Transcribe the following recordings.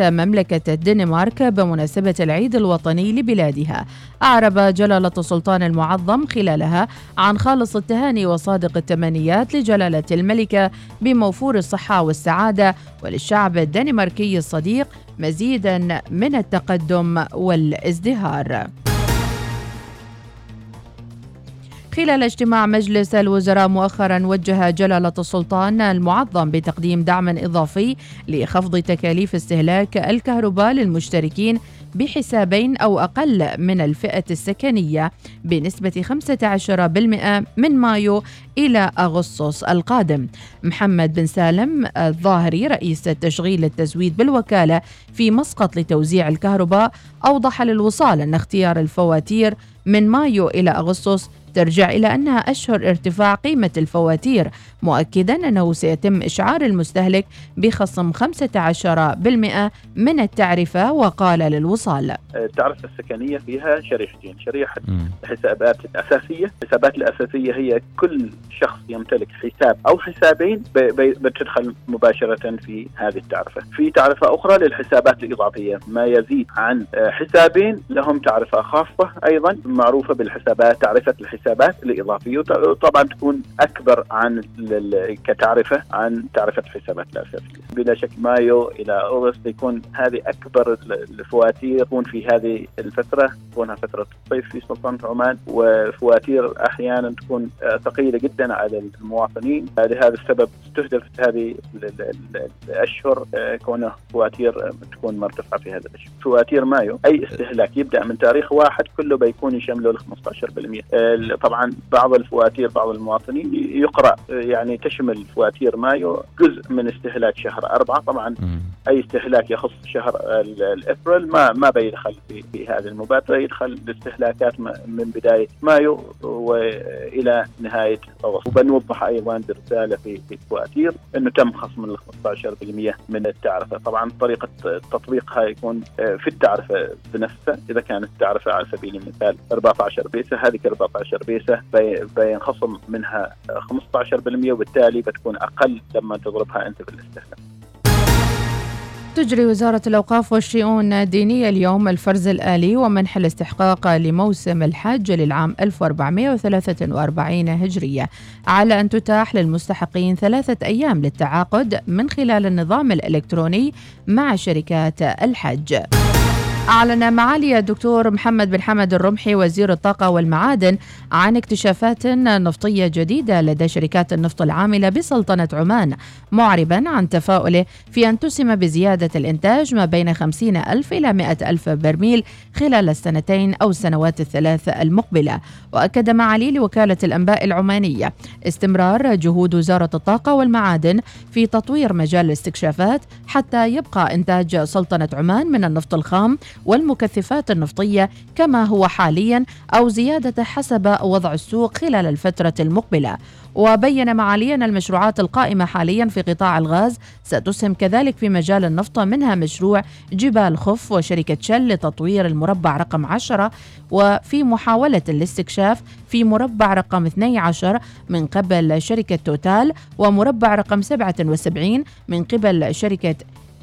مملكة الدنمارك بمناسبة العيد الوطني لبلادها. أعرب جلالة السلطان المعظم خلالها عن خالص التهاني وصادق التمنيات لجلالة الملكة بموفور الصحة والسعادة وللشعب الدنماركي الصديق مزيدا من التقدم والازدهار. خلال اجتماع مجلس الوزراء مؤخرا وجه جلالة السلطان المعظم بتقديم دعم إضافي لخفض تكاليف استهلاك الكهرباء للمشتركين بحسابين أو أقل من الفئة السكنية بنسبة 15% من مايو إلى أغسطس القادم. محمد بن سالم الظاهري رئيس تشغيل التزويد بالوكالة في مسقط لتوزيع الكهرباء أوضح للوصال أن اختيار الفواتير من مايو إلى أغسطس ترجع إلى أنها أشهر ارتفاع قيمة الفواتير مؤكدا أنه سيتم إشعار المستهلك بخصم 15% من التعرفة وقال للوصال. التعرفة السكنية فيها شريحتين. شريحة الحسابات الأساسية الحسابات الأساسية هي كل شخص يمتلك حساب أو حسابين بتدخل مباشرة في هذه التعرفة. في تعرفة أخرى للحسابات الإضافية. ما يزيد عن حسابين لهم تعرفة خاصة أيضا معروفة بالحسابات تعرفة الحسابات الإضافية وطبعا تكون أكبر عن كتعرفة عن تعرفة الحسابات الأساسية بلا شك مايو إلى أغسطس يكون هذه أكبر الفواتير تكون في هذه الفترة تكونها فترة الصيف في سلطنة عمان وفواتير أحيانا تكون ثقيلة جدا على المواطنين. لهذا السبب استهدفت هذه الأشهر كونه فواتير تكون مرتفعة في هذا الأشهر. فواتير مايو أي استهلاك يبدأ من تاريخ واحد كله بيكون يشمله ال 15% طبعا بعض الفواتير بعض المواطنين يقرأ يعني تشمل فواتير مايو جزء من استهلاك شهر أربعة. طبعا أي استهلاك يخص شهر الأبريل ما ما بيدخل في, في هذه المبادرة. يدخل الاستهلاكات من بداية مايو وإلى نهاية أغسطس. وبنوضح أيضا برسالة في في الفواتير أنه تم خصم ال 15% من التعرفة. طبعا طريقة تطبيقها يكون في التعرفة بنفسها إذا كانت التعرفة على سبيل المثال 14 بيسة هذه 14 بيسة بينخصم منها 15% وبالتالي بتكون أقل لما تضربها أنت بالاستهلاك تجري وزارة الأوقاف والشؤون الدينية اليوم الفرز الآلي ومنح الاستحقاق لموسم الحج للعام 1443 هجرية على أن تتاح للمستحقين ثلاثة أيام للتعاقد من خلال النظام الإلكتروني مع شركات الحج. أعلن معالي الدكتور محمد بن حمد الرمحي وزير الطاقة والمعادن عن اكتشافات نفطية جديدة لدى شركات النفط العاملة بسلطنة عمان معربا عن تفاؤله في أن تسهم بزيادة الإنتاج ما بين 50 ألف إلى 100 ألف برميل خلال السنتين أو السنوات الثلاث المقبلة. وأكد معالي لوكالة الأنباء العمانية استمرار جهود وزارة الطاقة والمعادن في تطوير مجال الاستكشافات حتى يبقى إنتاج سلطنة عمان من النفط الخام والمكثفات النفطية كما هو حاليا أو زيادة حسب وضع السوق خلال الفترة المقبلة. وبين معاليا المشروعات القائمة حاليا في قطاع الغاز ستسهم كذلك في مجال النفط منها مشروع جبال خف وشركة شل لتطوير المربع رقم 10 وفي محاولة الاستكشاف في مربع رقم 12 من قبل شركة توتال ومربع رقم 77 من قبل شركة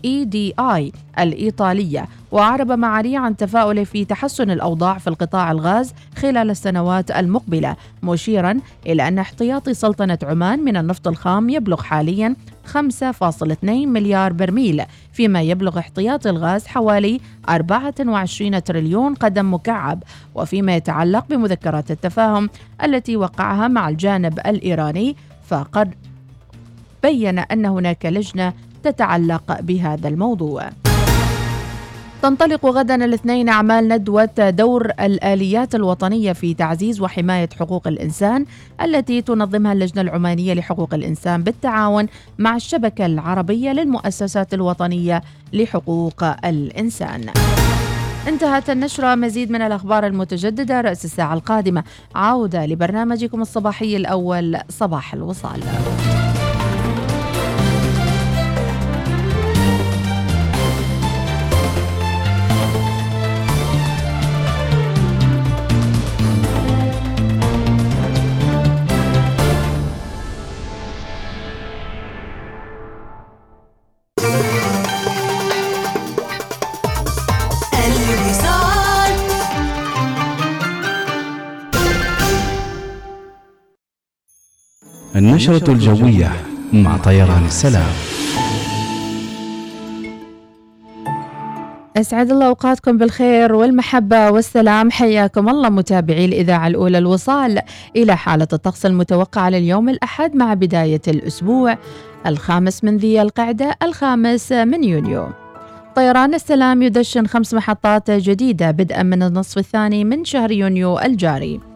اي دي اي الإيطالية وأعرب معالي عن تفاؤله في تحسن الأوضاع في القطاع الغاز خلال السنوات المقبلة مشيرا إلى أن احتياطي سلطنة عمان من النفط الخام يبلغ حاليا 5.2 مليار برميل فيما يبلغ احتياطي الغاز حوالي 24 تريليون قدم مكعب وفيما يتعلق بمذكرات التفاهم التي وقعها مع الجانب الإيراني فقد بين أن هناك لجنة تتعلق بهذا الموضوع تنطلق غدا الاثنين أعمال ندوة دور الآليات الوطنية في تعزيز وحماية حقوق الإنسان التي تنظمها اللجنة العمانية لحقوق الإنسان بالتعاون مع الشبكة العربية للمؤسسات الوطنية لحقوق الإنسان. انتهت النشرة مزيد من الأخبار المتجددة رأس الساعة القادمة عودة لبرنامجكم الصباحي الأول صباح الوصال. النشرة الجوية مع طيران السلام. أسعد الله أوقاتكم بالخير والمحبة والسلام. حياكم الله متابعي الإذاعة الأولى الوصال. إلى حالة الطقس المتوقعة لليوم الأحد مع بداية الأسبوع الخامس من ذي القعدة الخامس من يونيو. طيران السلام يدشن خمس محطات جديدة بدءا من النصف الثاني من شهر يونيو الجاري.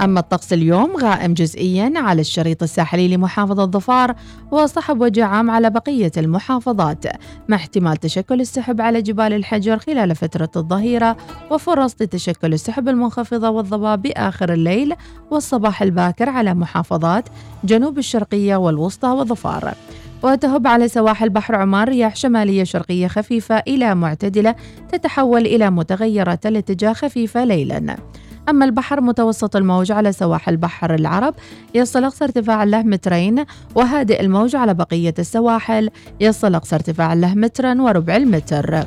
أما الطقس اليوم غائم جزئيا على الشريط الساحلي لمحافظة ظفار وصحب وجه عام على بقية المحافظات مع احتمال تشكل السحب على جبال الحجر خلال فترة الظهيرة وفرص لتشكل السحب المنخفضة والضباب بآخر الليل والصباح الباكر على محافظات جنوب الشرقية والوسطى وظفار وتهب على سواحل بحر عمان رياح شمالية شرقية خفيفة إلى معتدلة تتحول إلى متغيرة الاتجاه خفيفة ليلاً. أما البحر متوسط الموج على سواحل بحر العرب يصل أقصى ارتفاع له مترين وهادئ الموج على بقية السواحل يصل أقصى ارتفاع له مترا وربع المتر.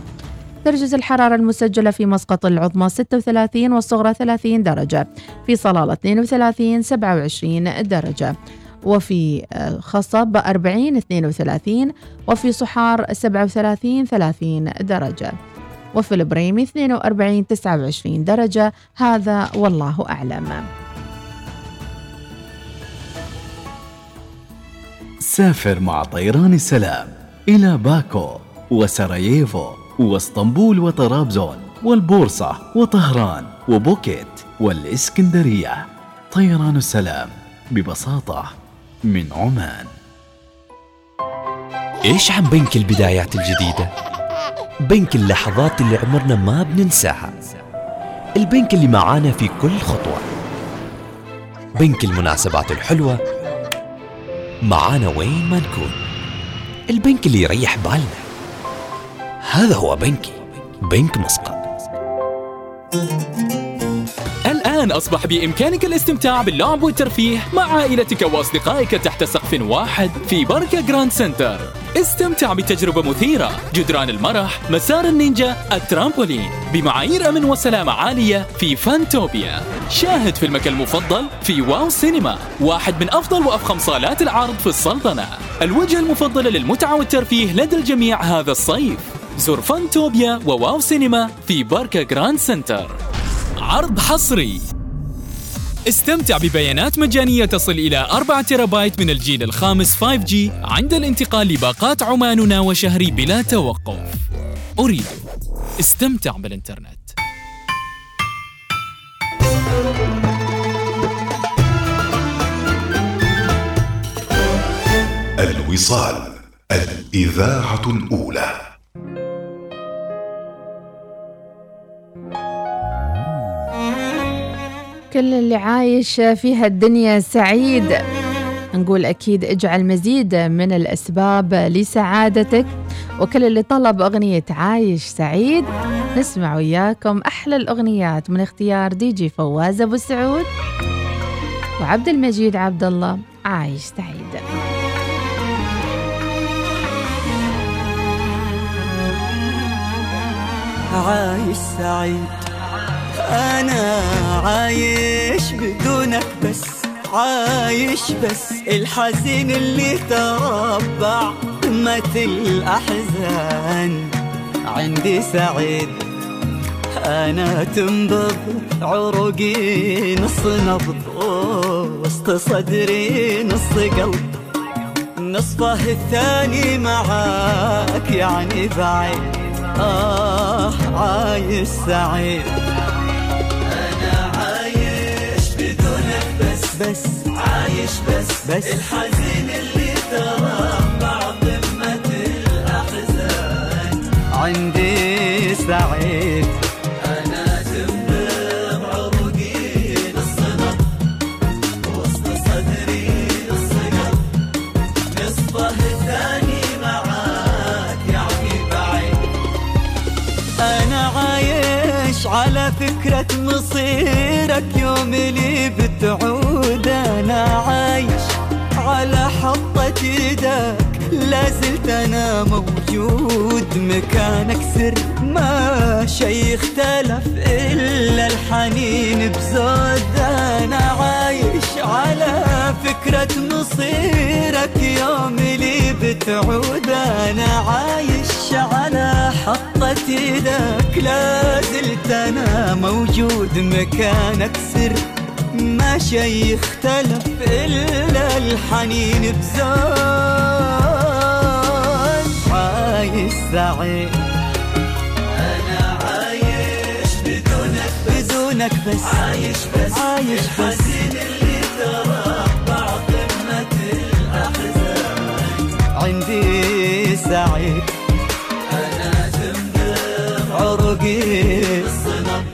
درجة الحرارة المسجلة في مسقط العظمى 36 والصغرى 30 درجة في صلالة 32 27 درجة وفي خصب 40 32 وفي صحار 37 30 درجة. وفي البريمي 42 29 درجة. هذا والله أعلم. سافر مع طيران السلام إلى باكو وسراييفو واسطنبول وطرابزون والبورصة وطهران وبوكيت والإسكندرية. طيران السلام ببساطة من عمان. إيش عن بنك البدايات الجديدة؟ بنك اللحظات اللي عمرنا ما بننساها. البنك اللي معانا في كل خطوة. بنك المناسبات الحلوة. معانا وين ما نكون. البنك اللي يريح بالنا. هذا هو بنكي. بنك مسقط. الآن أصبح بإمكانك الاستمتاع باللعب والترفيه مع عائلتك وأصدقائك تحت سقف واحد في باركا جراند سنتر استمتع بتجربة مثيرة. جدران المرح مسار النينجا الترامبولين. بمعايير أمن وسلامة عالية في فانتوبيا. شاهد فيلمك المفضل في واو سينما. واحد من أفضل وأفخم صالات العرض في السلطنة. الوجهة المفضلة للمتعة والترفيه لدى الجميع هذا الصيف. زر فانتوبيا وواو سينما في باركا جراند سنتر عرض حصري. استمتع ببيانات مجانية تصل إلى 4 تيرابايت من الجيل الخامس 5G عند الانتقال لباقات عماننا وشهري بلا توقف. أريد. استمتع بالإنترنت. الوصال الإذاعة الأولى. كل اللي عايش في هالدنيا سعيد. نقول أكيد اجعل مزيد من الأسباب لسعادتك وكل اللي طلب أغنية عايش سعيد. نسمع وياكم أحلى الأغنيات من اختيار دي جي فواز أبو سعود وعبد المجيد عبد الله عايش سعيد. عايش سعيد. أنا عايش بدونك بس عايش بس. الحزين اللي تربع مات الأحزان. عندي سعيد أنا تنبض عروقي نص نبض وسط صدري نص قلب. نصفه الثاني معاك يعني بعيد. آه عايش سعيد. بس. عايش بس. بس. الحزين اللي تربع قمة الأحزان عندي سعيد. أنا عروقي وسط صدري نصفه الثاني معاك يعني بعيد. أنا عايش على فكرة مصيرك. يوم اللي بتعود أنا عايش على حطة إيدك لازلت أنا موجود مكانك سر ما شي اختلف إلا الحنين بزود أنا عايش على فكرة مصيرك يوم اللي بتعود أنا عايش على حطة إيدك لا زلت أنا موجود مكانك سر ما شي يختلف إلا الحنين بزون عايش سعيد أنا عايش بدونك. بدونك بس. عايش بس. عايش بس. اللي تربع قمة الأحزان. عندي سعيد. أنا تمدم عرقي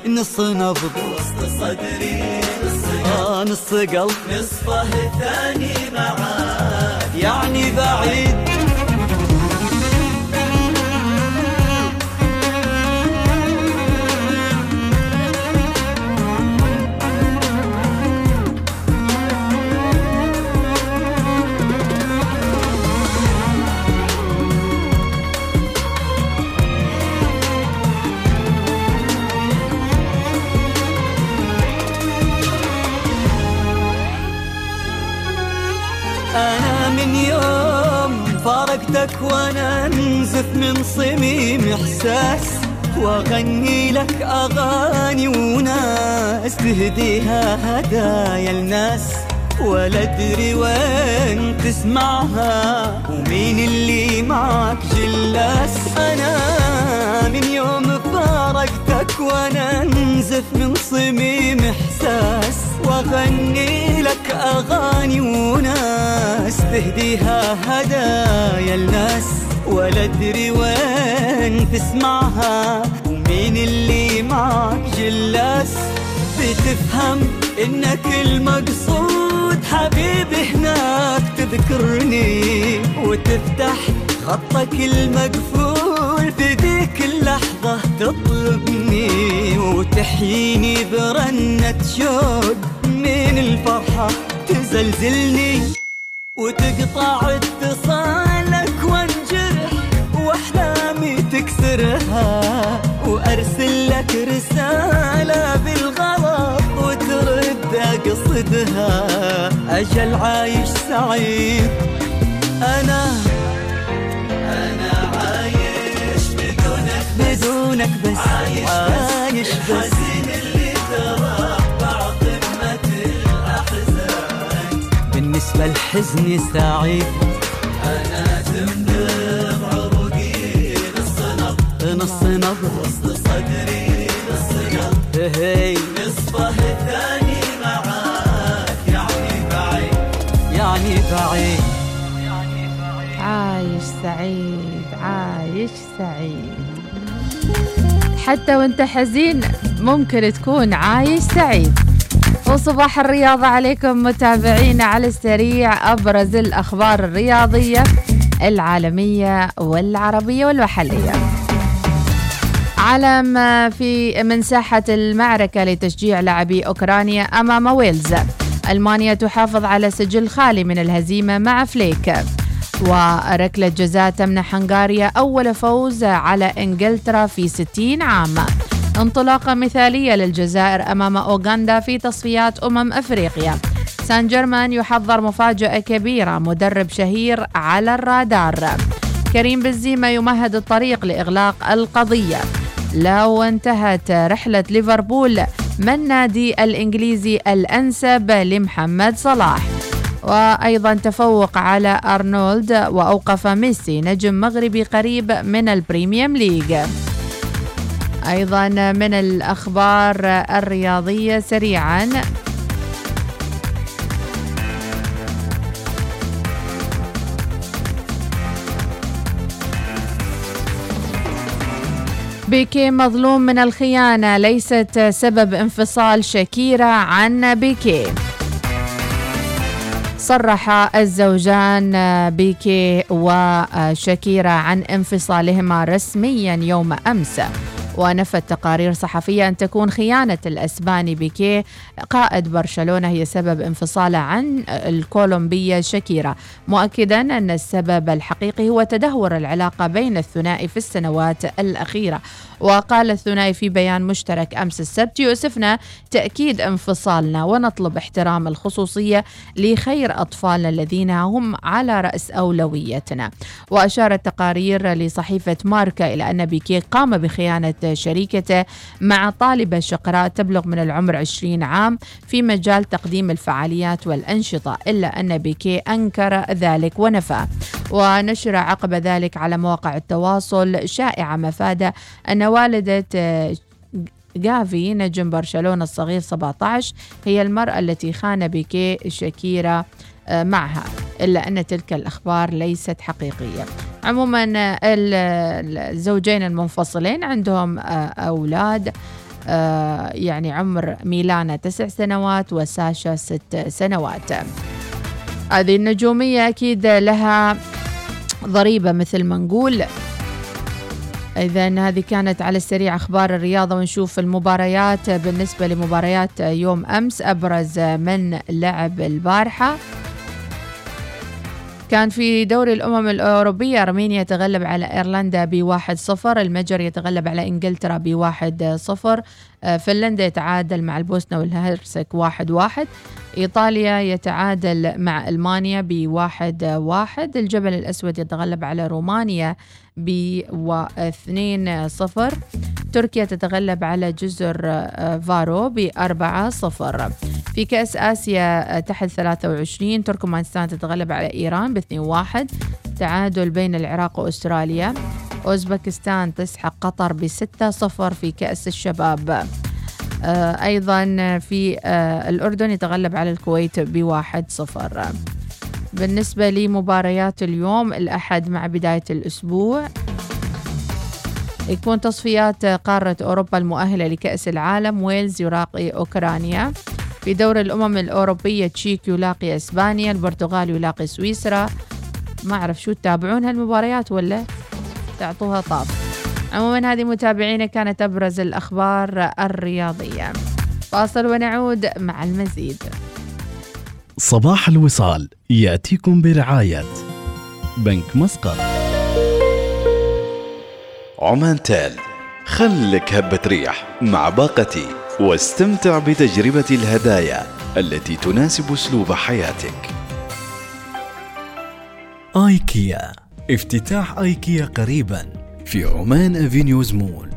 نص نبض. وسط صدري. نص قلب. نصفه الثاني معاك. يعني بعيد. فارقتك وأنا نزف من صميم إحساس وأغني لك أغاني وناس تهديها هدايا الناس. ولا أدري وين تسمعها ومين اللي معك جلاس؟ أنا من يوم فارقتك وأنا نزف من صميم إحساس. وأغني لك أغاني وناس تهديها هدايا الناس. ولا ادري وين تسمعها ومين اللي معك جلاس. بتفهم إنك المقصود حبيبي هناك تذكرني وتفتح خطك المقفول في ذيك اللحظة. تطلبني وتحييني برنة شوق. من الفرحة تزلزلني وتقطع اتصالك وانجرح واحلامي تكسرها وأرسل لك رسالة بالغلط وترد أقصدها. أجل عايش سعيد. أنا أنا عايش بدونك بدونك بس. عايش, عايش بس, لحزني سعيد أنا تمدم عروقي نص نبض نص نبض وسط صدري نص هي نصفه الثاني معاك يعني بعيد. يعني بعيد. عايش سعيد عايش سعيد. حتى وانت حزين ممكن تكون عايش سعيد. وصباح الرياضة عليكم متابعينا على السريع أبرز الأخبار الرياضية العالمية والعربية والمحلية. علم في من ساحة المعركة لتشجيع لاعبي أوكرانيا أمام ويلز. ألمانيا تحافظ على سجل خالي من الهزيمة مع فليك. وركلة جزاء تمنح هنغاريا أول فوز على إنجلترا في 60 عام. انطلاقة مثالية للجزائر أمام أوغندا في تصفيات أمم أفريقيا. سان جيرمان يحضر مفاجأة كبيرة مدرب شهير على الرادار. كريم بنزيما يمهد الطريق لإغلاق القضية. لو انتهت رحلة ليفربول ما النادي الإنجليزي الأنسب لمحمد صلاح؟ وأيضا تفوق على أرنولد وأوقف ميسي نجم مغربي قريب من البريمير ليج. أيضا من الأخبار الرياضية سريعا. بيكي مظلوم من الخيانة ليست سبب انفصال شاكيرا عن بيكي صرح الزوجان بيكي وشاكيرا عن انفصالهما رسميا يوم أمس. ونفت تقارير صحفية أن تكون خيانة الأسباني بيكيه قائد برشلونة هي سبب انفصاله عن الكولومبية شاكيرا مؤكدا أن السبب الحقيقي هو تدهور العلاقة بين الثنائي في السنوات الأخيرة. وقال الثنائي في بيان مشترك أمس السبت يؤسفنا تأكيد انفصالنا ونطلب احترام الخصوصية لخير أطفالنا الذين هم على رأس أولويتنا. وأشارت تقارير لصحيفة ماركا إلى أن بيكي قام بخيانة شريكته مع طالبة شقراء تبلغ من العمر 20 عام في مجال تقديم الفعاليات والأنشطة إلا أن بيكي أنكر ذلك ونفى. ونشر عقب ذلك على مواقع التواصل شائعة مفادة والدة جافي نجم برشلونة الصغير 17 هي المرأة التي خان بيكي شاكيرا آه، معها إلا أن تلك الأخبار ليست حقيقية. عموما آه، الزوجين المنفصلين عندهم آه، أولاد يعني عمر ميلانا تسع سنوات وساشا ست سنوات. هذه النجومية أكيد لها ضريبة مثل ما نقول. إذا هذه كانت على السريع أخبار الرياضة ونشوف المباريات بالنسبة لمباريات يوم أمس أبرز من لعب البارحة. كان في دوري الأمم الأوروبية أرمينيا تغلب على إيرلندا بواحد صفر المجر يتغلب على إنجلترا بواحد صفر. آه، فنلندا يتعادل مع البوسنة والهرسك واحد واحد. إيطاليا يتعادل مع ألمانيا بواحد واحد. الجبل الأسود يتغلب على رومانيا باثنين صفر. تركيا تتغلب على جزر آه، فارو بأربعة صفر. في كأس آسيا آه، تحت 23 تركمانستان تتغلب على إيران باثنين واحد. تعادل بين العراق وأستراليا. أوزبكستان تسحق قطر بستة صفر في كأس الشباب. آه، أيضا في الأردن يتغلب على الكويت بواحد صفر. بالنسبة لمباريات اليوم الأحد مع بداية الأسبوع. يكون تصفيات قارة أوروبا المؤهلة لكأس العالم ويلز يلاقي أوكرانيا. في دور الأمم الأوروبية تشيك يلاقي إسبانيا البرتغال يلاقي سويسرا. ما أعرف شو تتابعون هالمباريات ولا تعطوها طاف عموما هذه متابعينا كانت أبرز الأخبار الرياضية. فاصل ونعود مع المزيد. صباح الوصال يأتيكم برعاية بنك مسقط. عمان تال خلك هبة ريح مع باقتي واستمتع بتجربة الهدايا التي تناسب أسلوب حياتك. آيكيا افتتاح آيكيا قريبا في عمان أفينيوز مول.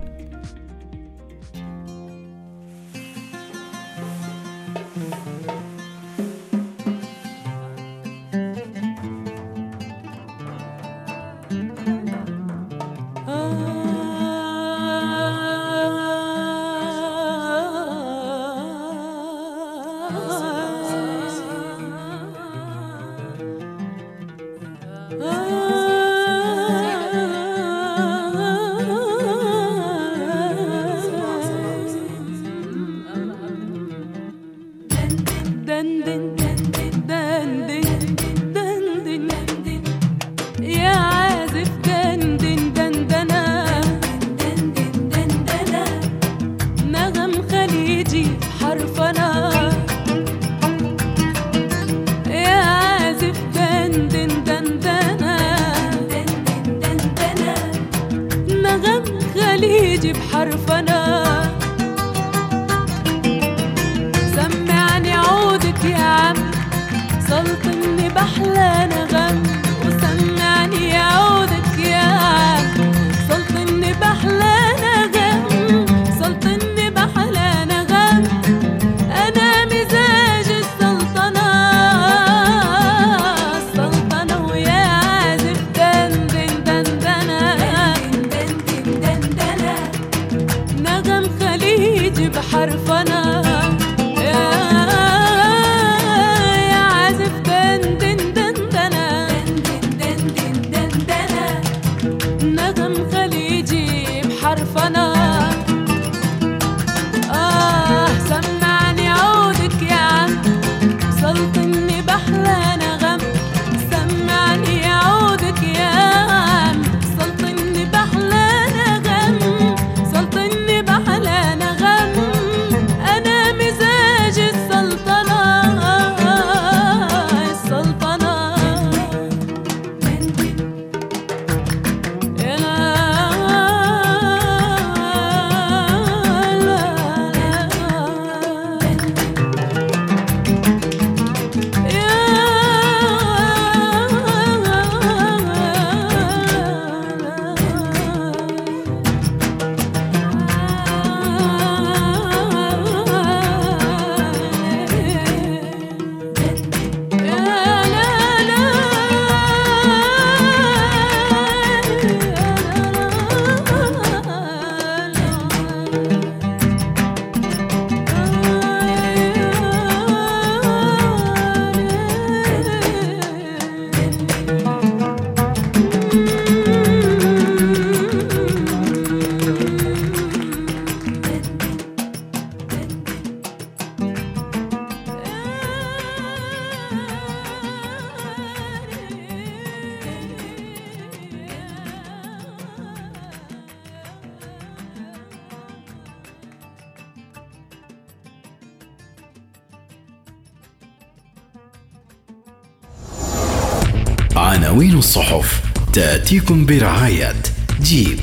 الصحف. تأتيكم برعاية جيب.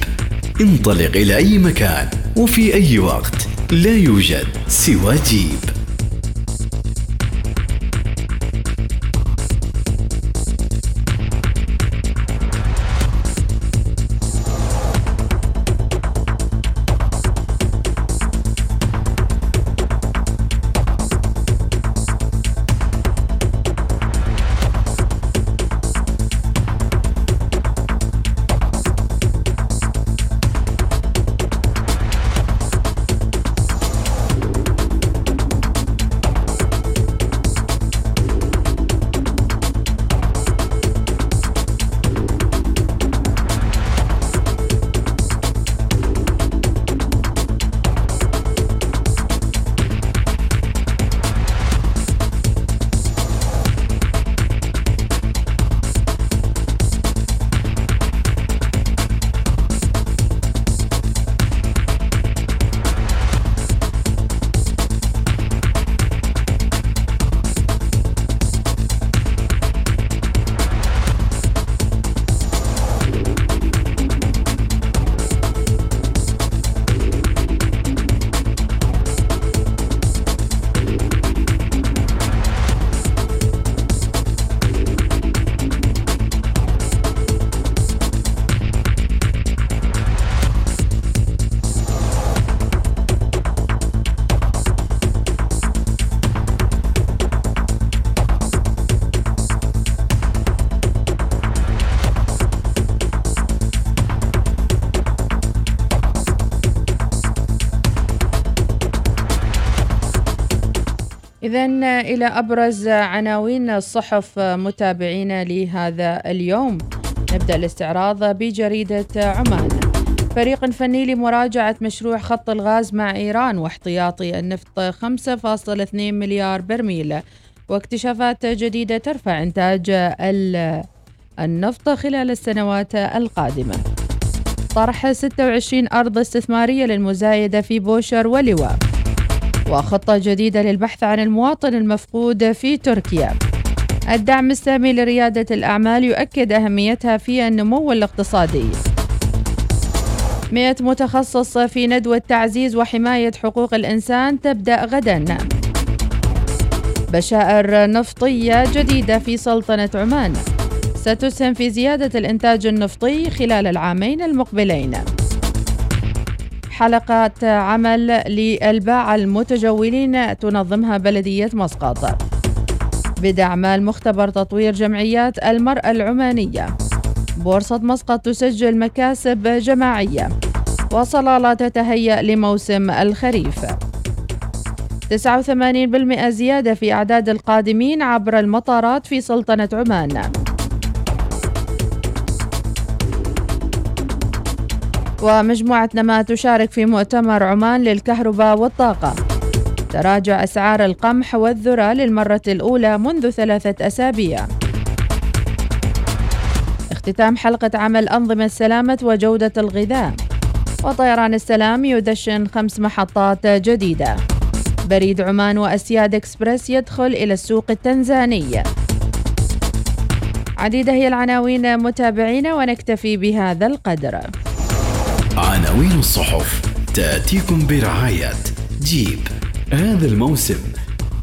انطلق إلى أي مكان وفي أي وقت. لا يوجد سوى جيب. إذا إلى أبرز عناوين الصحف متابعينا لهذا اليوم. نبدأ الاستعراض بجريدة عمان. فريق فني لمراجعة مشروع خط الغاز مع إيران واحتياطي النفط 5.2 مليار برميل. واكتشافات جديدة ترفع إنتاج النفط خلال السنوات القادمة. طرح 26 أرض استثمارية للمزايدة في بوشر ولواء. وخطة جديدة للبحث عن المواطن المفقود في تركيا. الدعم السامي لريادة الأعمال يؤكد أهميتها في النمو الاقتصادي. 100 متخصص في ندوة تعزيز وحماية حقوق الإنسان تبدأ غدا. بشائر نفطية جديدة في سلطنة عمان. ستسهم في زيادة الإنتاج النفطي خلال العامين المقبلين. حلقات عمل للباعة المتجولين تنظمها بلدية مسقط. بدعم المختبر تطوير جمعيات المرأة العمانية. بورصة مسقط تسجل مكاسب جماعية. وصلالة تتهيأ لموسم الخريف. 89% زيادة في أعداد القادمين عبر المطارات في سلطنة عمان. ومجموعة نما تشارك في مؤتمر عمان للكهرباء والطاقة. تراجع أسعار القمح والذرة للمرة الأولى منذ ثلاثة أسابيع. اختتام حلقة عمل أنظمة سلامة وجودة الغذاء. وطيران السلام يدشن خمس محطات جديدة. بريد عمان وأسياد إكسبرس يدخل إلى السوق التنزاني. عديدة هي العناوين متابعينا ونكتفي بهذا القدر. عناوين الصحف تأتيكم برعاية جيب. هذا الموسم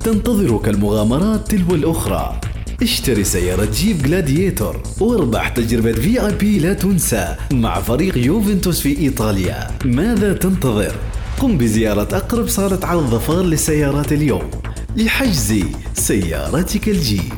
تنتظرك المغامرات تلو الأخرى. اشتري سيارة جيب جلاديتور واربح تجربة في اي بي لا تنسى مع فريق يوفنتوس في إيطاليا. ماذا تنتظر؟ قم بزيارة أقرب صالة عرض ظفار للسيارات اليوم لحجز سيارتك الجيب.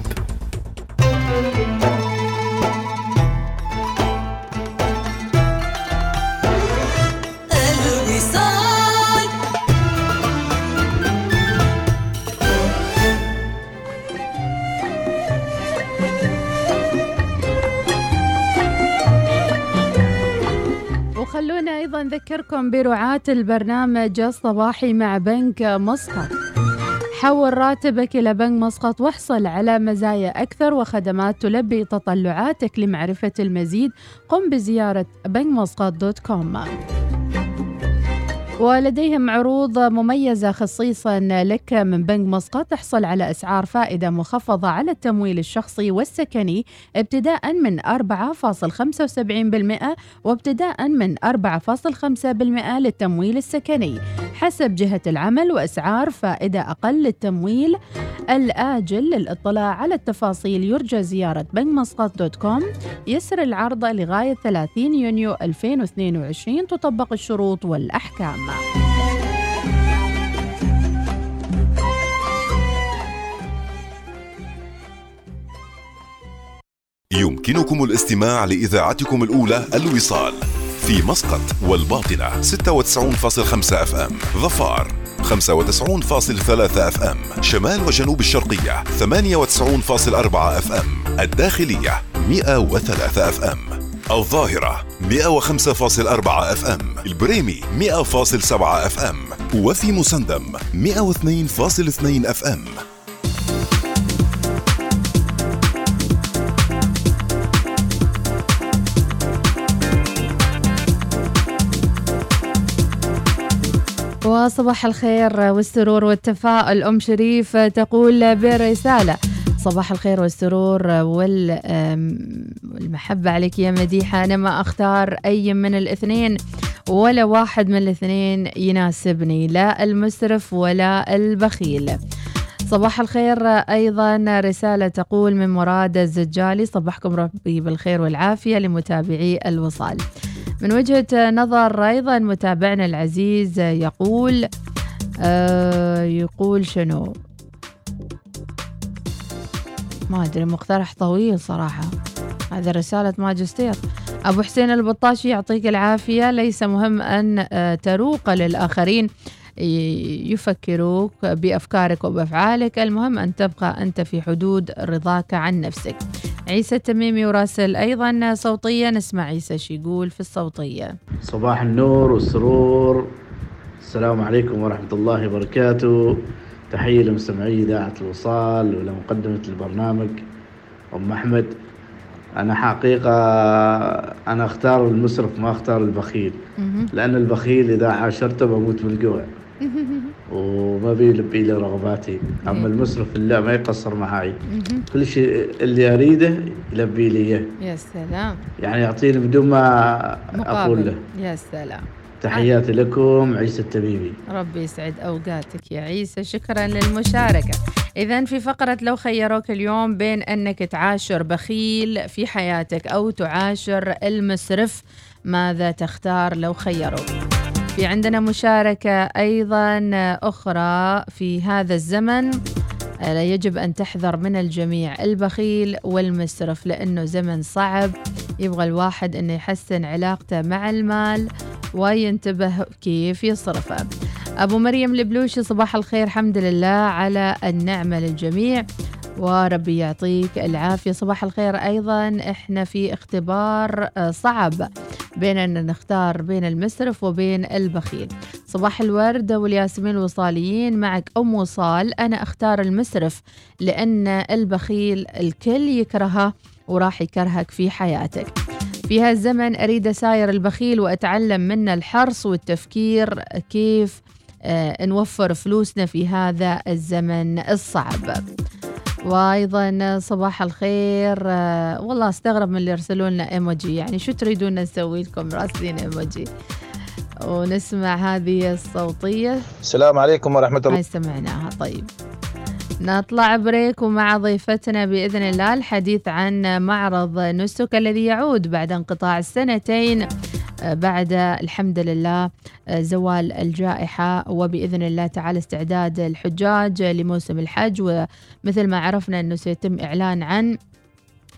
نذكركم برعاة البرنامج الصباحي مع بنك مسقط. حول راتبك إلى بنك مسقط واحصل على مزايا أكثر وخدمات تلبي تطلعاتك لمعرفة المزيد قم بزيارة بنك مسقط دوت كوم. ولديهم عروض مميزة خصيصا لك من بنك مسقط تحصل على أسعار فائدة مخفضة على التمويل الشخصي والسكني ابتداء من 4.75% وابتداء من 4.5% للتمويل السكني. حسب جهة العمل وأسعار فائدة أقل للتمويل الآجل للاطلاع على التفاصيل يرجى زيارة بنك مسقط دوت كوم. يسر العرض لغاية 30 يونيو 2022 تطبق الشروط والأحكام. يمكنكم الاستماع لإذاعتكم الأولى الوصال في مسقط والباطنة 96.5 FM ظفار 95.3 FM شمال وجنوب الشرقية 98.4 FM الداخلية 103 FM. الظاهرة 105.4 FM البريمي 100.7 FM وفي مسندم 102.2 FM. وصباح الخير والسرور والتفاؤل. أم شريف تقول برسالة صباح الخير والسرور والمحبة عليك يا مديحة. أنا ما أختار أي من الاثنين ولا واحد من الاثنين يناسبني لا المسرف ولا البخيل. صباح الخير أيضا. رسالة تقول من مراد الزجالي صبحكم ربي بالخير والعافية لمتابعي الوصال. من وجهة نظر أيضا متابعنا العزيز يقول آه يقول شنو؟ ما أدري مقترح طويل صراحة. هذا رسالة ماجستير. أبو حسين البطاشي يعطيك العافية. ليس مهم أن آه، تروق للآخرين. يفكروك بأفكارك وبأفعالك. المهم أن تبقى أنت في حدود رضاك عن نفسك. عيسى التميمي وراسل أيضا صوتيا. نسمع عيسى شو يقول في الصوتية. صباح النور والسرور. السلام عليكم ورحمة الله وبركاته. تحية لمستمعي إذاعة الوصال ولمقدمة البرنامج. أم أحمد أنا حقيقة أنا أختار المسرف ما أختار البخيل. لأن البخيل إذا عاشرته بموت من الجوع وما بيلبي لي رغباتي. أما المسرف لا ما يقصر معاي. كل شيء اللي أريده يلبي لي إياه. يا سلام. يعني يعطيني بدون ما أقول له. يا سلام. تحياتي لكم عيسى التبيبي ربي يسعد أوقاتك يا عيسى شكرا للمشاركة. اذا في فقرة لو خيروك اليوم بين أنك تعاشر بخيل في حياتك أو تعاشر المسرف ماذا تختار لو خيروك؟ في عندنا مشاركة أيضا أخرى في هذا الزمن. يجب أن تحذر من الجميع البخيل والمسرف لأنه زمن صعب. يبغى الواحد أنه يحسن علاقته مع المال وينتبه كيف يصرفه. أبو مريم البلوشي صباح الخير الحمد لله على النعمة للجميع. وربي يعطيك العافية. صباح الخير أيضا. إحنا في اختبار آه، صعب بين أن نختار بين المسرف وبين البخيل. صباح الورد والياسمين الوصاليين. معك أم وصال. أنا أختار المسرف لأن البخيل الكل يكرهه. وراح يكرهك في حياتك. في هالزمن أريد أساير البخيل وأتعلم منه الحرص والتفكير كيف آه، نوفر فلوسنا في هذا الزمن الصعب. وأيضا صباح الخير آه، والله أستغرب من اللي يرسلوا لنا إيموجي. يعني شو تريدون نسوي لكم؟ راسلين إيموجي. ونسمع هذه الصوتية. السلام عليكم ورحمة الله. هاي سمعناها طيب. نطلع بريك ومع ضيفتنا بإذن الله الحديث عن معرض نسك الذي يعود بعد انقطاع السنتين. بعد الحمد لله زوال الجائحة وبإذن الله تعالى استعداد الحجاج لموسم الحج. ومثل ما عرفنا أنه سيتم إعلان عن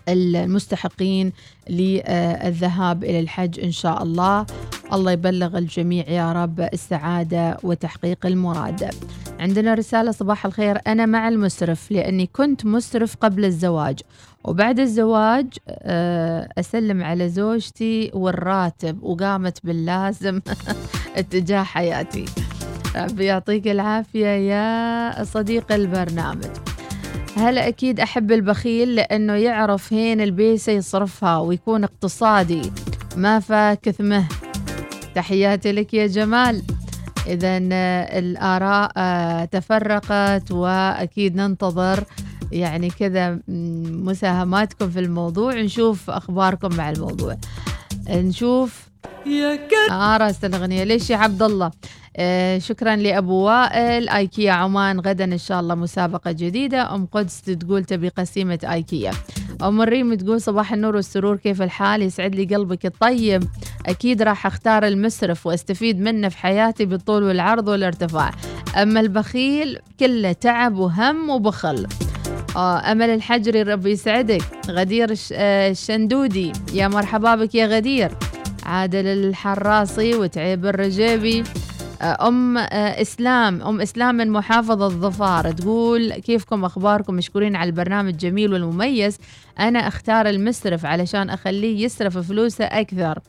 المستحقين للذهاب إلى الحج إن شاء الله. الله يبلغ الجميع يا رب السعادة وتحقيق المراد. عندنا رسالة صباح الخير. أنا مع المسرف لأني كنت مسرف قبل الزواج. وبعد الزواج آه، أسلم على زوجتي والراتب وقامت باللازم اتجاه حياتي. ربي يعطيك العافية يا صديق البرنامج. هلا أكيد أحب البخيل؟ لأنه يعرف هين البيسة يصرفها ويكون اقتصادي. ما فاك ثمه. تحياتي لك يا جمال. إذا الآراء تفرقت وأكيد ننتظر يعني كذا مساهماتكم في الموضوع نشوف أخباركم مع الموضوع. نشوف. يا كت آه راست الأغنية ليش يا عبد الله؟ آه شكرا لأبو وائل. أيكيا عمان غدا إن شاء الله مسابقة جديدة. أم قدس تقول تبي قسيمة أيكيا. أم الريم تقول صباح النور والسرور كيف الحال؟ يسعد لي قلبك الطيب. أكيد راح أختار المسرف وأستفيد منه في حياتي بالطول والعرض والارتفاع. أما البخيل كله تعب وهم وبخل. آه أمل الحجري ربي يسعدك. غدير آه، الشندودي يا مرحبا بك يا غدير. عادل الحراسي وتعيب الرجيبي. آه، أم آه، إسلام أم إسلام من محافظة ظفار تقول كيفكم؟ أخباركم؟ مشكورين على البرنامج الجميل والمميز. أنا أختار المسرف علشان أخليه يسرف فلوسه أكثر.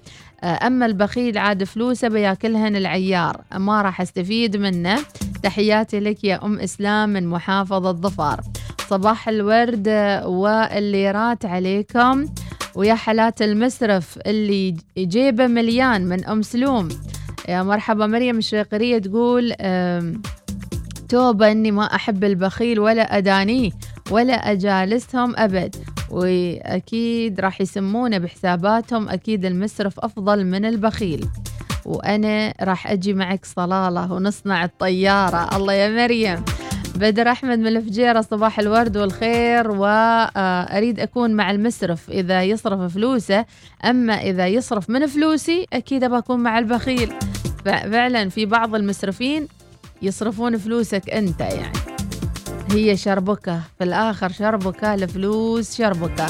أما البخيل عاد فلوسه بياكلهن العيار. ما راح أستفيد منه. تحياتي لك يا أم إسلام من محافظة ظفار صباح الورد والليرات عليكم. ويا حالات المسرف اللي جيبه مليان من أم سلوم. يا مرحبا مريم الشيقرية تقول توبة أني ما أحب البخيل ولا أدانيه ولا أجالسهم أبد. وأكيد راح يسمونه بحساباتهم أكيد المسرف أفضل من البخيل. وأنا راح أجي معك صلالة ونصنع الطيارة. الله يا مريم. بدر أحمد من الفجيرة صباح الورد والخير. وأريد أكون مع المسرف إذا يصرف فلوسه. أما إذا يصرف من فلوسي أكيد بكون مع البخيل. فعلا في بعض المسرفين يصرفون فلوسك أنت يعني. هي شربكة. في الآخر شربكة لفلوس شربكة.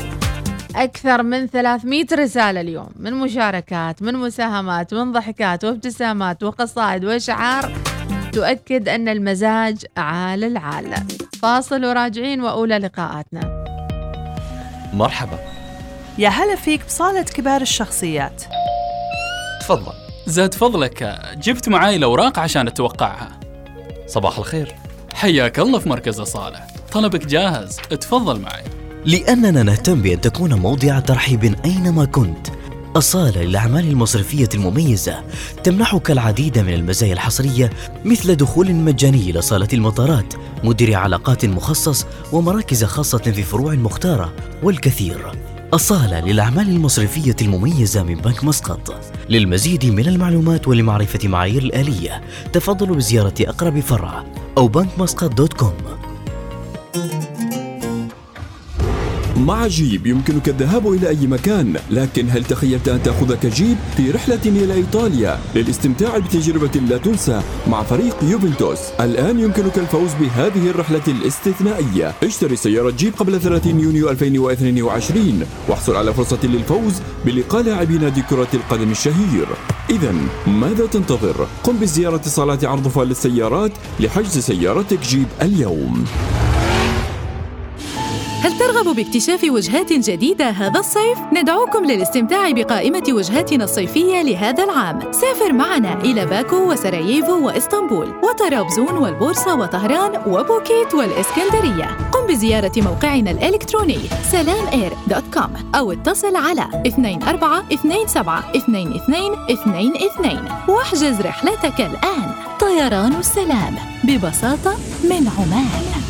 أكثر من 300 رسالة اليوم. من مشاركات من مساهمات من ضحكات وابتسامات وقصائد وأشعار. تؤكد أن المزاج عال العال فاصل وراجعين وأولى لقاءاتنا. مرحبا. يا هلا فيك بصالة كبار الشخصيات. تفضل. زاد فضلك جبت معاي الأوراق عشان أتوقعها. صباح الخير. حياك الله في مركز صالح طلبك جاهز تفضل معي. لأننا نهتم بأن تكون موضع ترحيب أينما كنت. أصالة للأعمال المصرفية المميزة تمنحك العديد من المزايا الحصرية مثل دخول مجاني إلى صالة المطارات مدير علاقات مخصص ومراكز خاصة في فروع مختارة والكثير. أصالة للأعمال المصرفية المميزة من بنك مسقط. للمزيد من المعلومات ولمعرفة معايير الآلية تفضلوا بزيارة أقرب فرع أو بنك مسقط دوت كوم. مع جيب يمكنك الذهاب إلى أي مكان لكن هل تخيلت أن تأخذك جيب في رحلة إلى إيطاليا؟ للاستمتاع بتجربة لا تنسى مع فريق يوفنتوس. الآن يمكنك الفوز بهذه الرحلة الاستثنائية. اشتري سيارة جيب قبل 30 يونيو 2022 واحصل على فرصة للفوز بلقاء لاعبي نادي كرة القدم الشهير. إذا ماذا تنتظر؟ قم بزيارة صالات عرض فال السيارات لحجز سيارتك جيب اليوم. ترغب باكتشاف وجهات جديدة هذا الصيف؟ ندعوكم للاستمتاع بقائمة وجهاتنا الصيفية لهذا العام. سافر معنا إلى باكو وسراييفو وإسطنبول وطرابزون والبورصة وطهران وبوكيت والإسكندرية. قم بزيارة موقعنا الإلكتروني كوم أو اتصل على 2427 واحجز رحلتك الآن. طيران السلام ببساطة من عمان.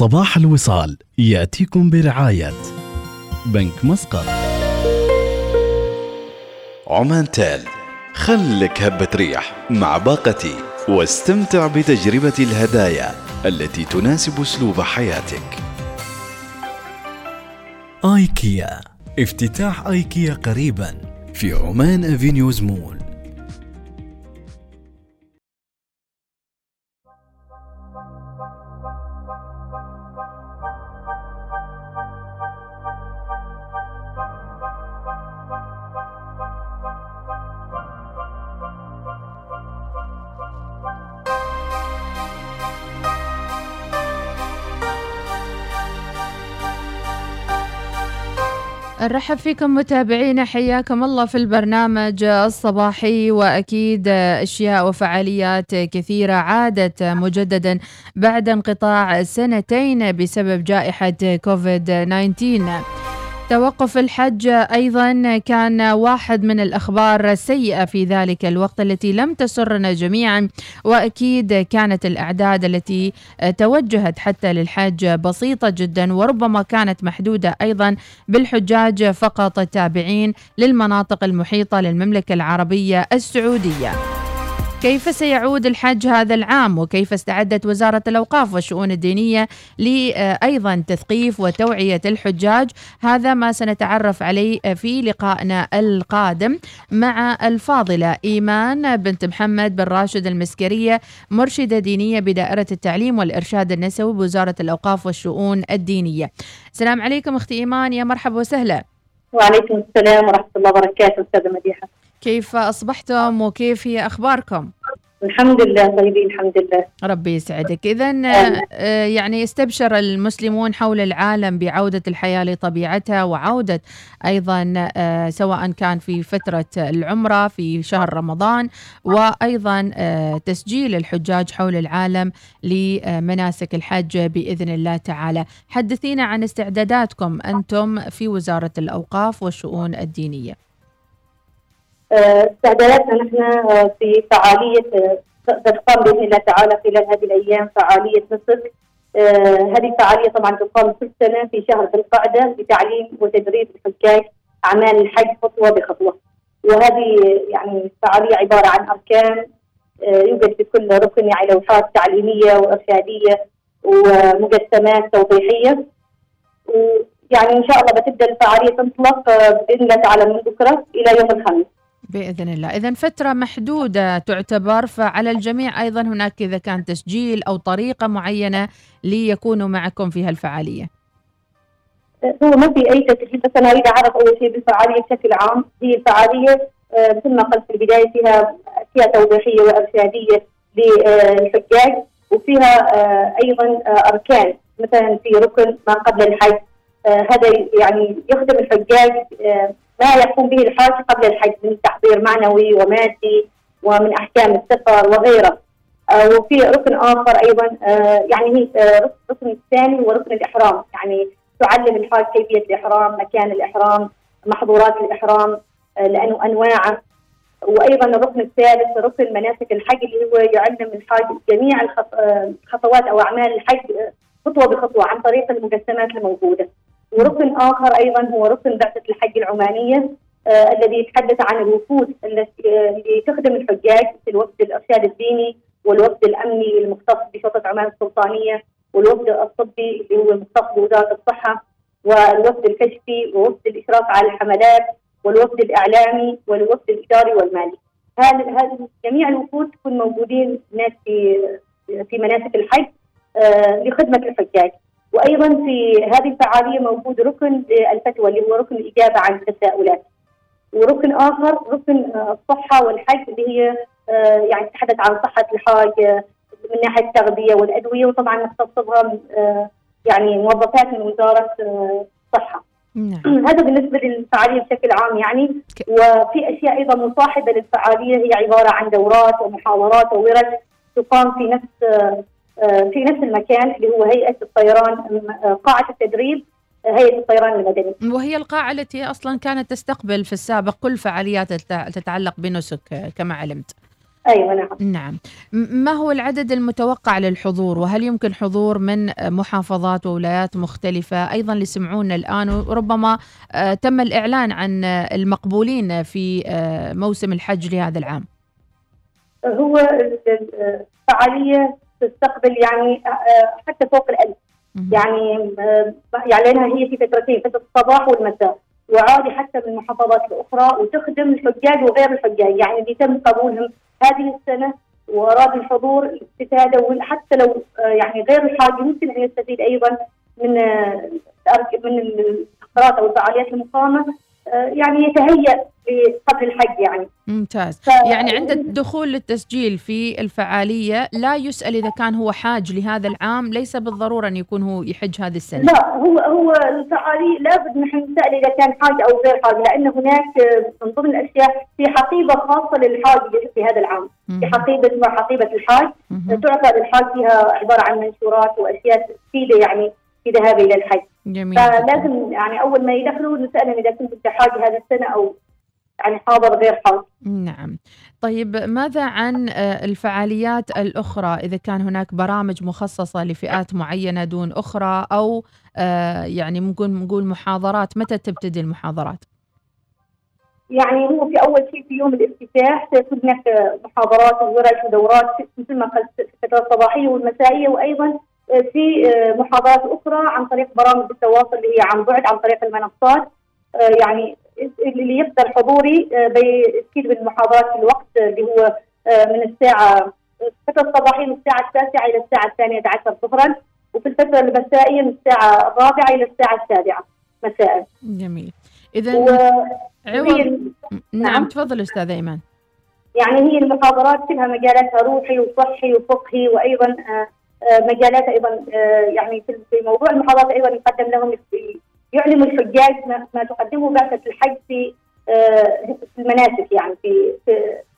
صباح الوصال يأتيكم برعاية بنك مسقط عمان تال خلك هبة ريح مع باقتي واستمتع بتجربة الهدايا التي تناسب أسلوب حياتك. آيكيا افتتاح آيكيا قريبا في عمان أفينيوز مول نرحب فيكم متابعينا حياكم الله في البرنامج الصباحي. وأكيد أشياء وفعاليات كثيرة عادت مجددا بعد انقطاع سنتين بسبب جائحة كوفيد 19 توقف الحج أيضا كان واحد من الأخبار السيئة في ذلك الوقت التي لم تسرنا جميعا وأكيد كانت الأعداد التي توجهت حتى للحج بسيطة جدا وربما كانت محدودة أيضا بالحجاج فقط التابعين للمناطق المحيطة للمملكة العربية السعودية. كيف سيعود الحج هذا العام وكيف استعدت وزارة الأوقاف والشؤون الدينية لأيضا تثقيف وتوعية الحجاج؟ هذا ما سنتعرف عليه في لقائنا القادم مع الفاضلة إيمان بنت محمد بن راشد المسكرية مرشدة دينية بدائرة التعليم والإرشاد النسوي بوزارة الأوقاف والشؤون الدينية. السلام عليكم أختي إيمان يا مرحبا وسهلا. وعليكم السلام ورحمة الله وبركاته أستاذة مديحة. كيف أصبحتم وكيف هي أخباركم؟ الحمد لله طيبين الحمد لله. ربي يسعدك. إذا يعني استبشر المسلمون حول العالم بعودة الحياة لطبيعتها وعودة أيضا سواء كان في فترة العمرة في شهر رمضان وأيضا تسجيل الحجاج حول العالم لمناسك الحج بإذن الله تعالى. حدثينا عن استعداداتكم أنتم في وزارة الأوقاف والشؤون الدينية. استعداداتنا نحن في فعالية تقام بإذن الله تعالى خلال هذه الأيام فعالية نسك هذه الفعالية طبعا تقام كل سنة في شهر ذي القعدة لتعليم وتدريب الحجاج أعمال الحج خطوة بخطوة. وهذه يعني فعالية عبارة عن أركان يوجد في كل ركن يعني لوحات تعليمية وإرشادية ومجسمات توضيحية. ويعني إن شاء الله بتبدأ الفعالية تنطلق بإذن الله تعالى من بكرة إلى يوم الخميس. بإذن الله. إذا فترة محدودة تعتبر فعلى الجميع أيضا هناك إذا كان تسجيل أو طريقة معينة ليكونوا معكم في هالفعالية. هو ما في أي تسجيل بس أنا أريد أعرف أول شيء بالفعالية بشكل عام. هي الفعالية مثل ما قلت في البداية فيها أشياء توضيحية وإرشادية للحجاج وفيها أيضا أركان. مثلا في ركن ما قبل الحج هذا يعني يخدم الحجاج ما يقوم به الحاج قبل الحج من تحضير معنوي ومادي ومن أحكام السفر وغيره. آه وفي ركن آخر أيضا آه يعني الركن آه الثاني هو ركن الإحرام، يعني تعلم الحاج كيفية الإحرام، مكان الإحرام، محظورات الإحرام لأنه أنواعه. وأيضا الركن الثالث ركن مناسك الحج اللي هو يعلم الحاج جميع الخطوات أو أعمال الحج خطوة بخطوة عن طريق المجسمات الموجودة. وركن آخر أيضا هو ركن بعثة الحج العمانية آه الذي يتحدث عن الوفود التي آه تخدم الحجاج في الوفد الأرشاد الديني والوفد الأمني المختص بشرطة عمان السلطانية والوفد الطبي اللي هو المختص بوزارة الصحة والوفد الكشفي ووفد الإشراف على الحملات والوفد الإعلامي والوفد الإداري والمالي. هذه جميع الوفود تكون موجودين هناك في في مناسك الحج آه لخدمة الحجاج. وأيضا في هذه الفعالية موجود ركن الفتوى اللي هو ركن الإجابة عن التساؤلات. وركن آخر ركن الصحة والحج اللي هي يعني تتحدث عن صحة الحاج من ناحية التغذية والأدوية وطبعا نختصها يعني موظفات من وزارة الصحة. نعم. هذا بالنسبة للفعالية بشكل عام يعني وفي أشياء أيضا مصاحبة للفعالية هي عبارة عن دورات ومحاضرات وورش تقام في نفس في نفس المكان اللي هو هيئة الطيران قاعة التدريب هيئة الطيران المدني. وهي القاعة التي أصلا كانت تستقبل في السابق كل فعاليات تتعلق بنسك كما علمت. أيوه نعم. نعم. ما هو العدد المتوقع للحضور؟ وهل يمكن حضور من محافظات وولايات مختلفة؟ أيضا اللي سمعونا الآن وربما آه، تم الإعلان عن المقبولين في آه، موسم الحج لهذا العام. هو الفعالية تستقبل يعني حتى فوق الألف. يعني يعني لأنها هي في فترتين فترة الصباح والمساء. وعادي حتى من المحافظات الأخرى وتخدم الحجاج وغير الحجاج. يعني اللي تم قبولهم هذه السنة وأراد الحضور الاستفادة وحتى لو يعني غير الحاج يمكن أن يستفيد أيضا من من الفقرات أو الفعاليات المقامة. يعني يتهيأ قبل الحج يعني. ممتاز. ف... يعني عند الدخول للتسجيل في الفعالية لا يسأل إذا كان هو حاج لهذا العام ليس بالضرورة أن يكون هو يحج هذه السنة. لا هو هو الفعالية لابد نحن نسأل إذا كان حاج أو غير حاج لأن هناك من ضمن الأشياء في حقيبة خاصة للحاج في هذا العام في حقيبة اسمها حقيبة الحاج. تعطى للحاج فيها عبارة عن منشورات وأشياء تفيده يعني. في ذهابه إلى الحج. جميل فلازم يعني أول ما يدخلوا نسألهم إذا كنت أنت حاج هذه السنة أو يعني حاضر غير حاضر. نعم. طيب ماذا عن الفعاليات الأخرى؟ إذا كان هناك برامج مخصصة لفئات معينة دون أخرى أو يعني ممكن نقول محاضرات متى تبتدي المحاضرات؟ يعني هو في أول شيء في يوم الافتتاح سيكون هناك محاضرات وورش ودورات مثل ما قلت الفترة الصباحية والمسائية وأيضا في محاضرات أخرى عن طريق برامج التواصل اللي هي عن بعد عن طريق المنصات. يعني اللي يقدر حضوري بيستفيد من المحاضرات في الوقت اللي هو من الساعة الفترة الصباحية من الساعة التاسعة إلى الساعة الثانية عشر ظهرا وفي الفترة المسائية من الساعة الرابعة إلى الساعة السابعة مساء. جميل. إذا و... عوض... نعم, نعم. تفضل أستاذ إيمان. يعني هي المحاضرات كلها مجالاتها روحي وصحي وفقهي وأيضا مجالات أيضا يعني في موضوع المحاضرات أيضا يقدم لهم يعلم الحجاج ما تقدمه بعثة الحج في في المناسك يعني في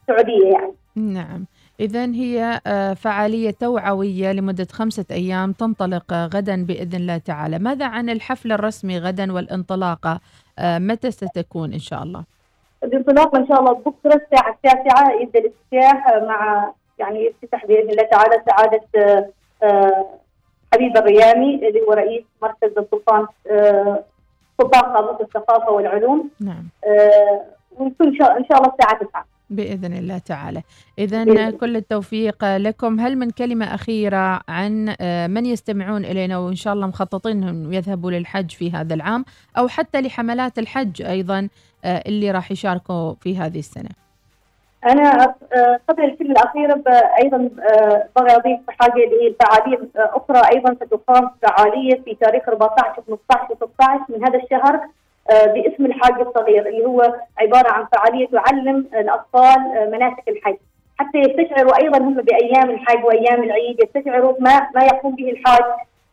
السعودية يعني. نعم. إذا هي فعالية توعوية لمدة خمسة أيام تنطلق غدا بإذن الله تعالى. ماذا عن الحفل الرسمي غدا والانطلاقة؟ متى ستكون إن شاء الله؟ الانطلاقة إن شاء الله بكرة الساعة التاسعة يبدأ الافتتاح مع يعني يفتتح بإذن الله تعالى سعادة حبيب الريامي اللي هو رئيس مركز السلطان سلطان قابوس الثقافة والعلوم. نعم. ويكون إن شاء الله الساعة 9 بإذن الله تعالى. اذا كل التوفيق لكم. هل من كلمة أخيرة عن من يستمعون إلينا وإن شاء الله مخططين انهم يذهبوا للحج في هذا العام أو حتى لحملات الحج أيضا اللي راح يشاركوا في هذه السنة؟ أنا قبل الكلمة الاخيره أيضا بغي أضيف حاجة اللي هي فعاليه أخرى أيضا ستقام فعاليه في تاريخ 14 15 16 من هذا الشهر باسم الحاج الصغير اللي هو عبارة عن فعالية تعلم الأطفال مناسك الحج حتى يستشعروا أيضا هم بأيام الحج وأيام العيد يستشعروا ما ما يقوم به الحاج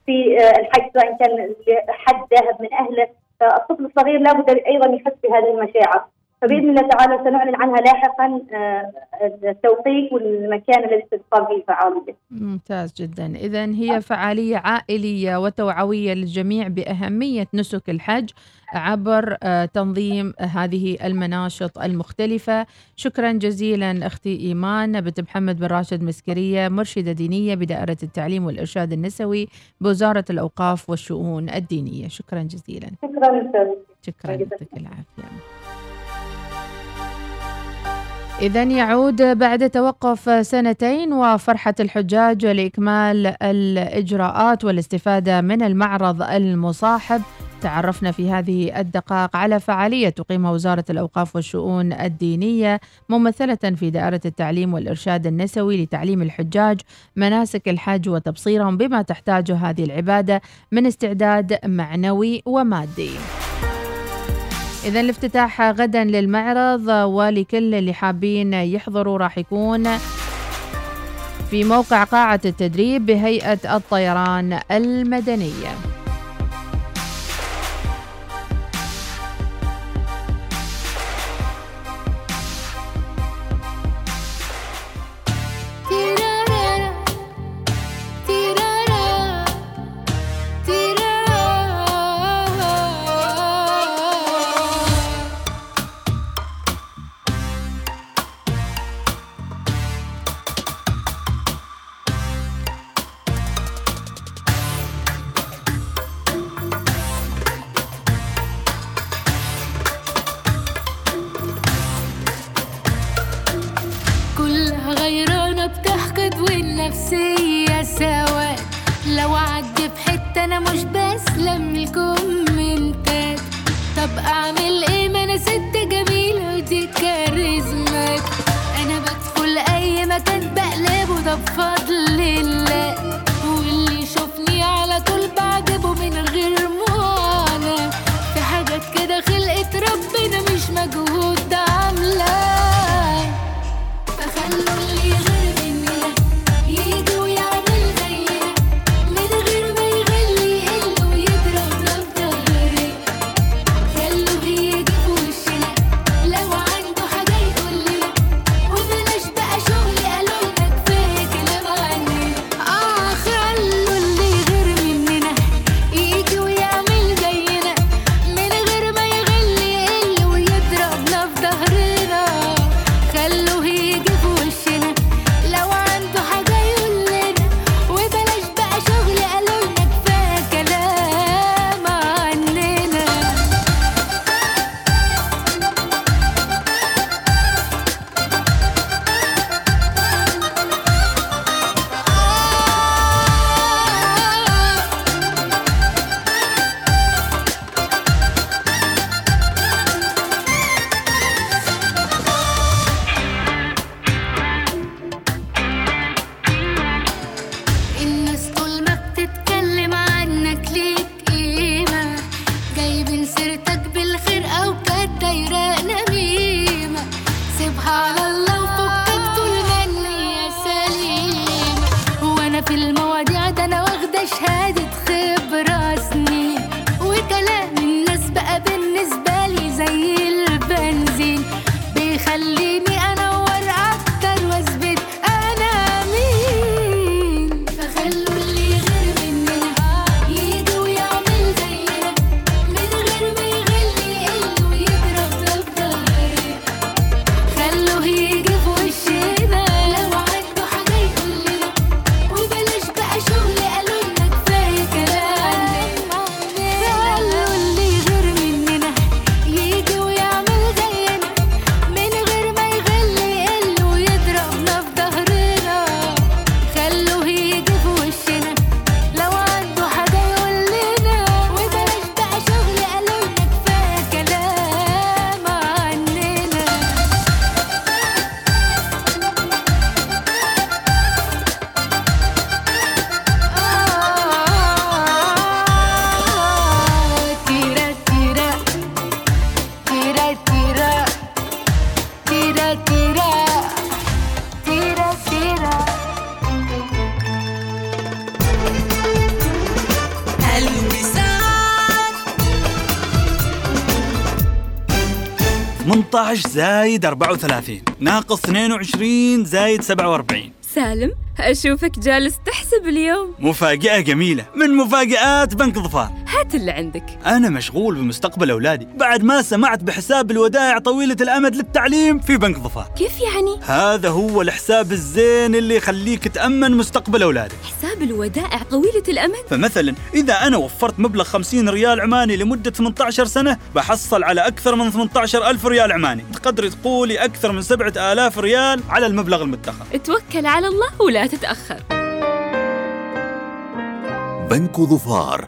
في الحج سواء كان حد ذاهب من أهله. فالطفل الصغير لابد أيضا يحس بهذه المشاعر. فبإذن الله تعالى سنعلن عنها لاحقا التوقيت والمكان الذي ستقام فيه الفعالية. ممتاز جدا، اذا هي فعالية عائلية وتوعوية للجميع بأهمية نسك الحج عبر تنظيم هذه المناشط المختلفة. شكرا جزيلا أختي إيمان بنت محمد بن راشد مسكرية مرشدة دينية بدائرة التعليم والإرشاد النسوي بوزارة الأوقاف والشؤون الدينية. شكرا جزيلا. شكرا شكرا يعطيك العافية. إذا يعود بعد توقف سنتين وفرحة الحجاج لإكمال الإجراءات والاستفادة من المعرض المصاحب تعرفنا في هذه الدقائق على فعالية تقيمها وزارة الأوقاف والشؤون الدينية ممثلة في دائرة التعليم والإرشاد النسوي لتعليم الحجاج مناسك الحج وتبصيرهم بما تحتاجه هذه العبادة من استعداد معنوي ومادي. إذا الافتتاح غدا للمعرض ولكل اللي حابين يحضروا راح يكون في موقع قاعة التدريب بهيئة الطيران المدنية. مكان بقلبه ده بفضل الله زايد 34 ناقص 22 زايد 47 سالم أشوفك جالس تحسب اليوم. مفاجأة جميلة. من مفاجآت بنك ظفار. هات اللي عندك. أنا مشغول بمستقبل أولادي. بعد ما سمعت بحساب الودائع طويلة الأمد للتعليم في بنك ظفار. كيف يعني؟ هذا هو الحساب الزين اللي يخليك تأمن مستقبل أولادك. حساب الودائع طويلة الأمد. فمثلا إذا أنا وفرت مبلغ 50 ريال عماني لمدة 18 سنة بحصل على أكثر من 18 ألف ريال عماني. تقدري تقولي أكثر من 7000 ريال على المبلغ المدخر توكل على الله ولا تتأخر. بنك ظفار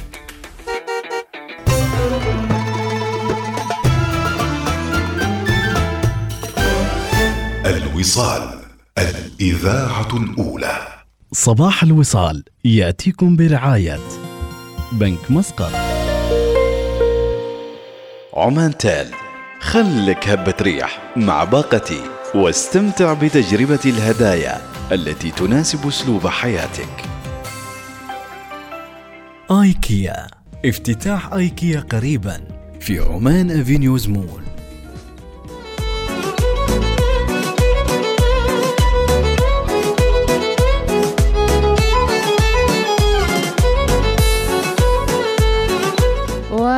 الوصال الإذاعة الأولى. صباح الوصال يأتيكم برعاية بنك مسقط. عمان تال خلك هبة ريح مع باقتي واستمتع بتجربة الهدايا التي تناسب أسلوب حياتك. آيكيا افتتاح آيكيا قريبا في عمان أفينيوز مول.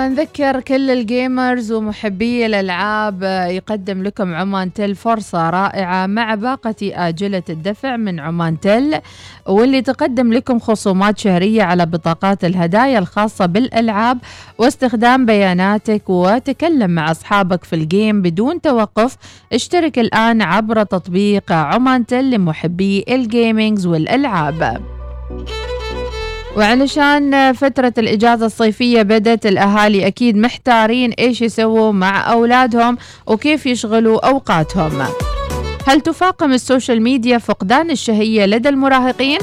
نذكر كل ال gamers ومحبي الألعاب يقدم لكم عمان تل فرصة رائعة مع باقة آجلة الدفع من عمان تل واللي تقدم لكم خصومات شهرية على بطاقات الهدايا الخاصة بالألعاب واستخدام بياناتك وتكلم مع أصحابك في ال game بدون توقف. اشترك الآن عبر تطبيق عمان تل لمحبي ال gamings والألعاب. وعلشان فترة الإجازة الصيفية بدت الأهالي أكيد محتارين إيش يسووا مع أولادهم وكيف يشغلوا أوقاتهم. هل تفاقم ال social media فقدان الشهية لدى المراهقين؟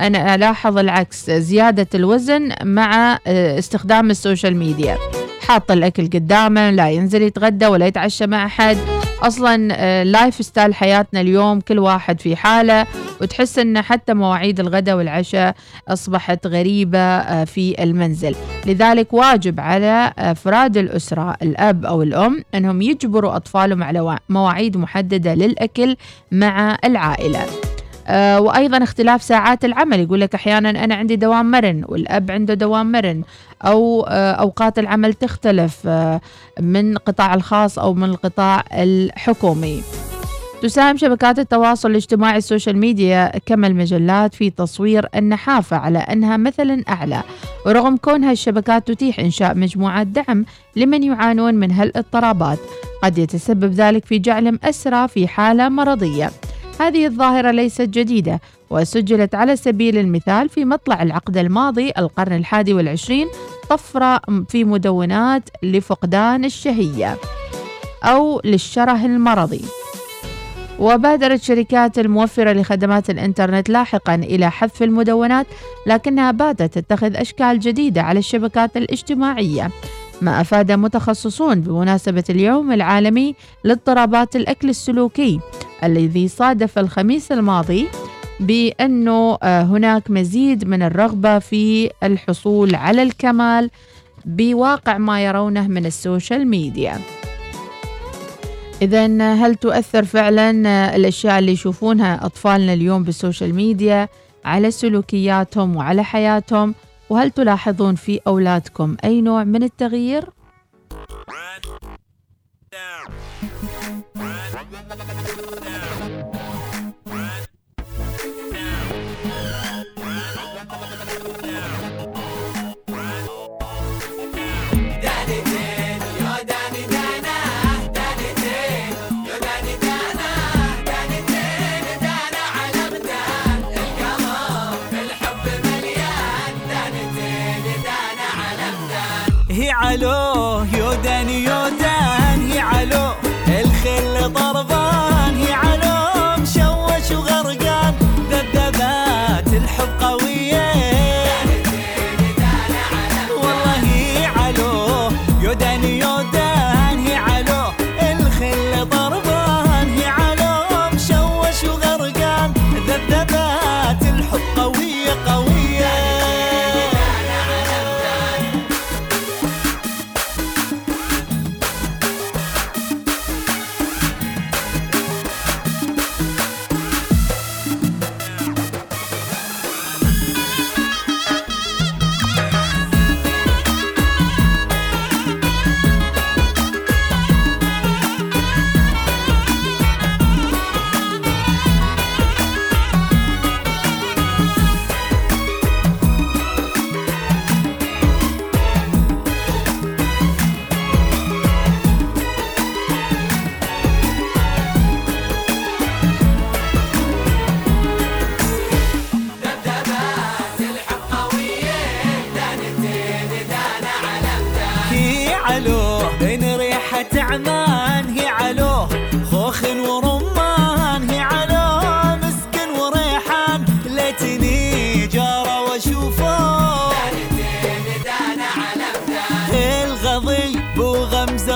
أنا ألاحظ العكس زيادة الوزن مع آه، استخدام ال social media. حاط الأكل قدامه لا ينزل يتغدى ولا يتعشى مع أحد. أصلا lifestyle حياتنا اليوم كل واحد في حاله وتحس إن حتى مواعيد الغداء والعشاء أصبحت غريبة آه، في المنزل. لذلك واجب على افراد الأسرة الأب أو الأم إنهم يجبروا أطفالهم على مواعيد محددة للأكل مع العائلة. آه وأيضا اختلاف ساعات العمل يقول لك أحيانا أنا عندي دوام مرن والأب عنده دوام مرن. أو آه أوقات العمل تختلف آه من القطاع الخاص أو من القطاع الحكومي. تساهم شبكات التواصل الاجتماعي ال social media كما المجلات في تصوير النحافة على أنها مثلا أعلى. ورغم كونها الشبكات تتيح إنشاء مجموعات دعم لمن يعانون من هالاضطرابات قد يتسبب ذلك في جعلهم أسرى في حالة مرضية. هذه الظاهرة ليست جديدة وسجلت على سبيل المثال في مطلع العقد الماضي القرن الحادي والعشرين طفرة في مدونات لفقدان الشهية أو للشره المرضي. وبادرت شركات الموفرة لخدمات الإنترنت لاحقا إلى حذف المدونات لكنها باتت تتخذ أشكال جديدة على الشبكات الاجتماعية ما أفاد متخصصون بمناسبة اليوم العالمي لاضطرابات الأكل السلوكي الذي صادف الخميس الماضي بأنه آه، هناك مزيد من الرغبة في الحصول على الكمال بواقع ما يرونه من ال social media إذا هل تؤثر فعلا آه، الأشياء اللي يشوفونها أطفالنا اليوم بال social media على سلوكياتهم وعلى حياتهم وهل تلاحظون في أولادكم أي نوع من التغيير؟ alo times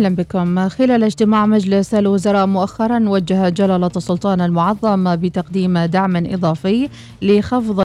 أهلا بكم. خلال اجتماع مجلس الوزراء مؤخرا وجه جلالة السلطان المعظم بتقديم دعم إضافي لخفض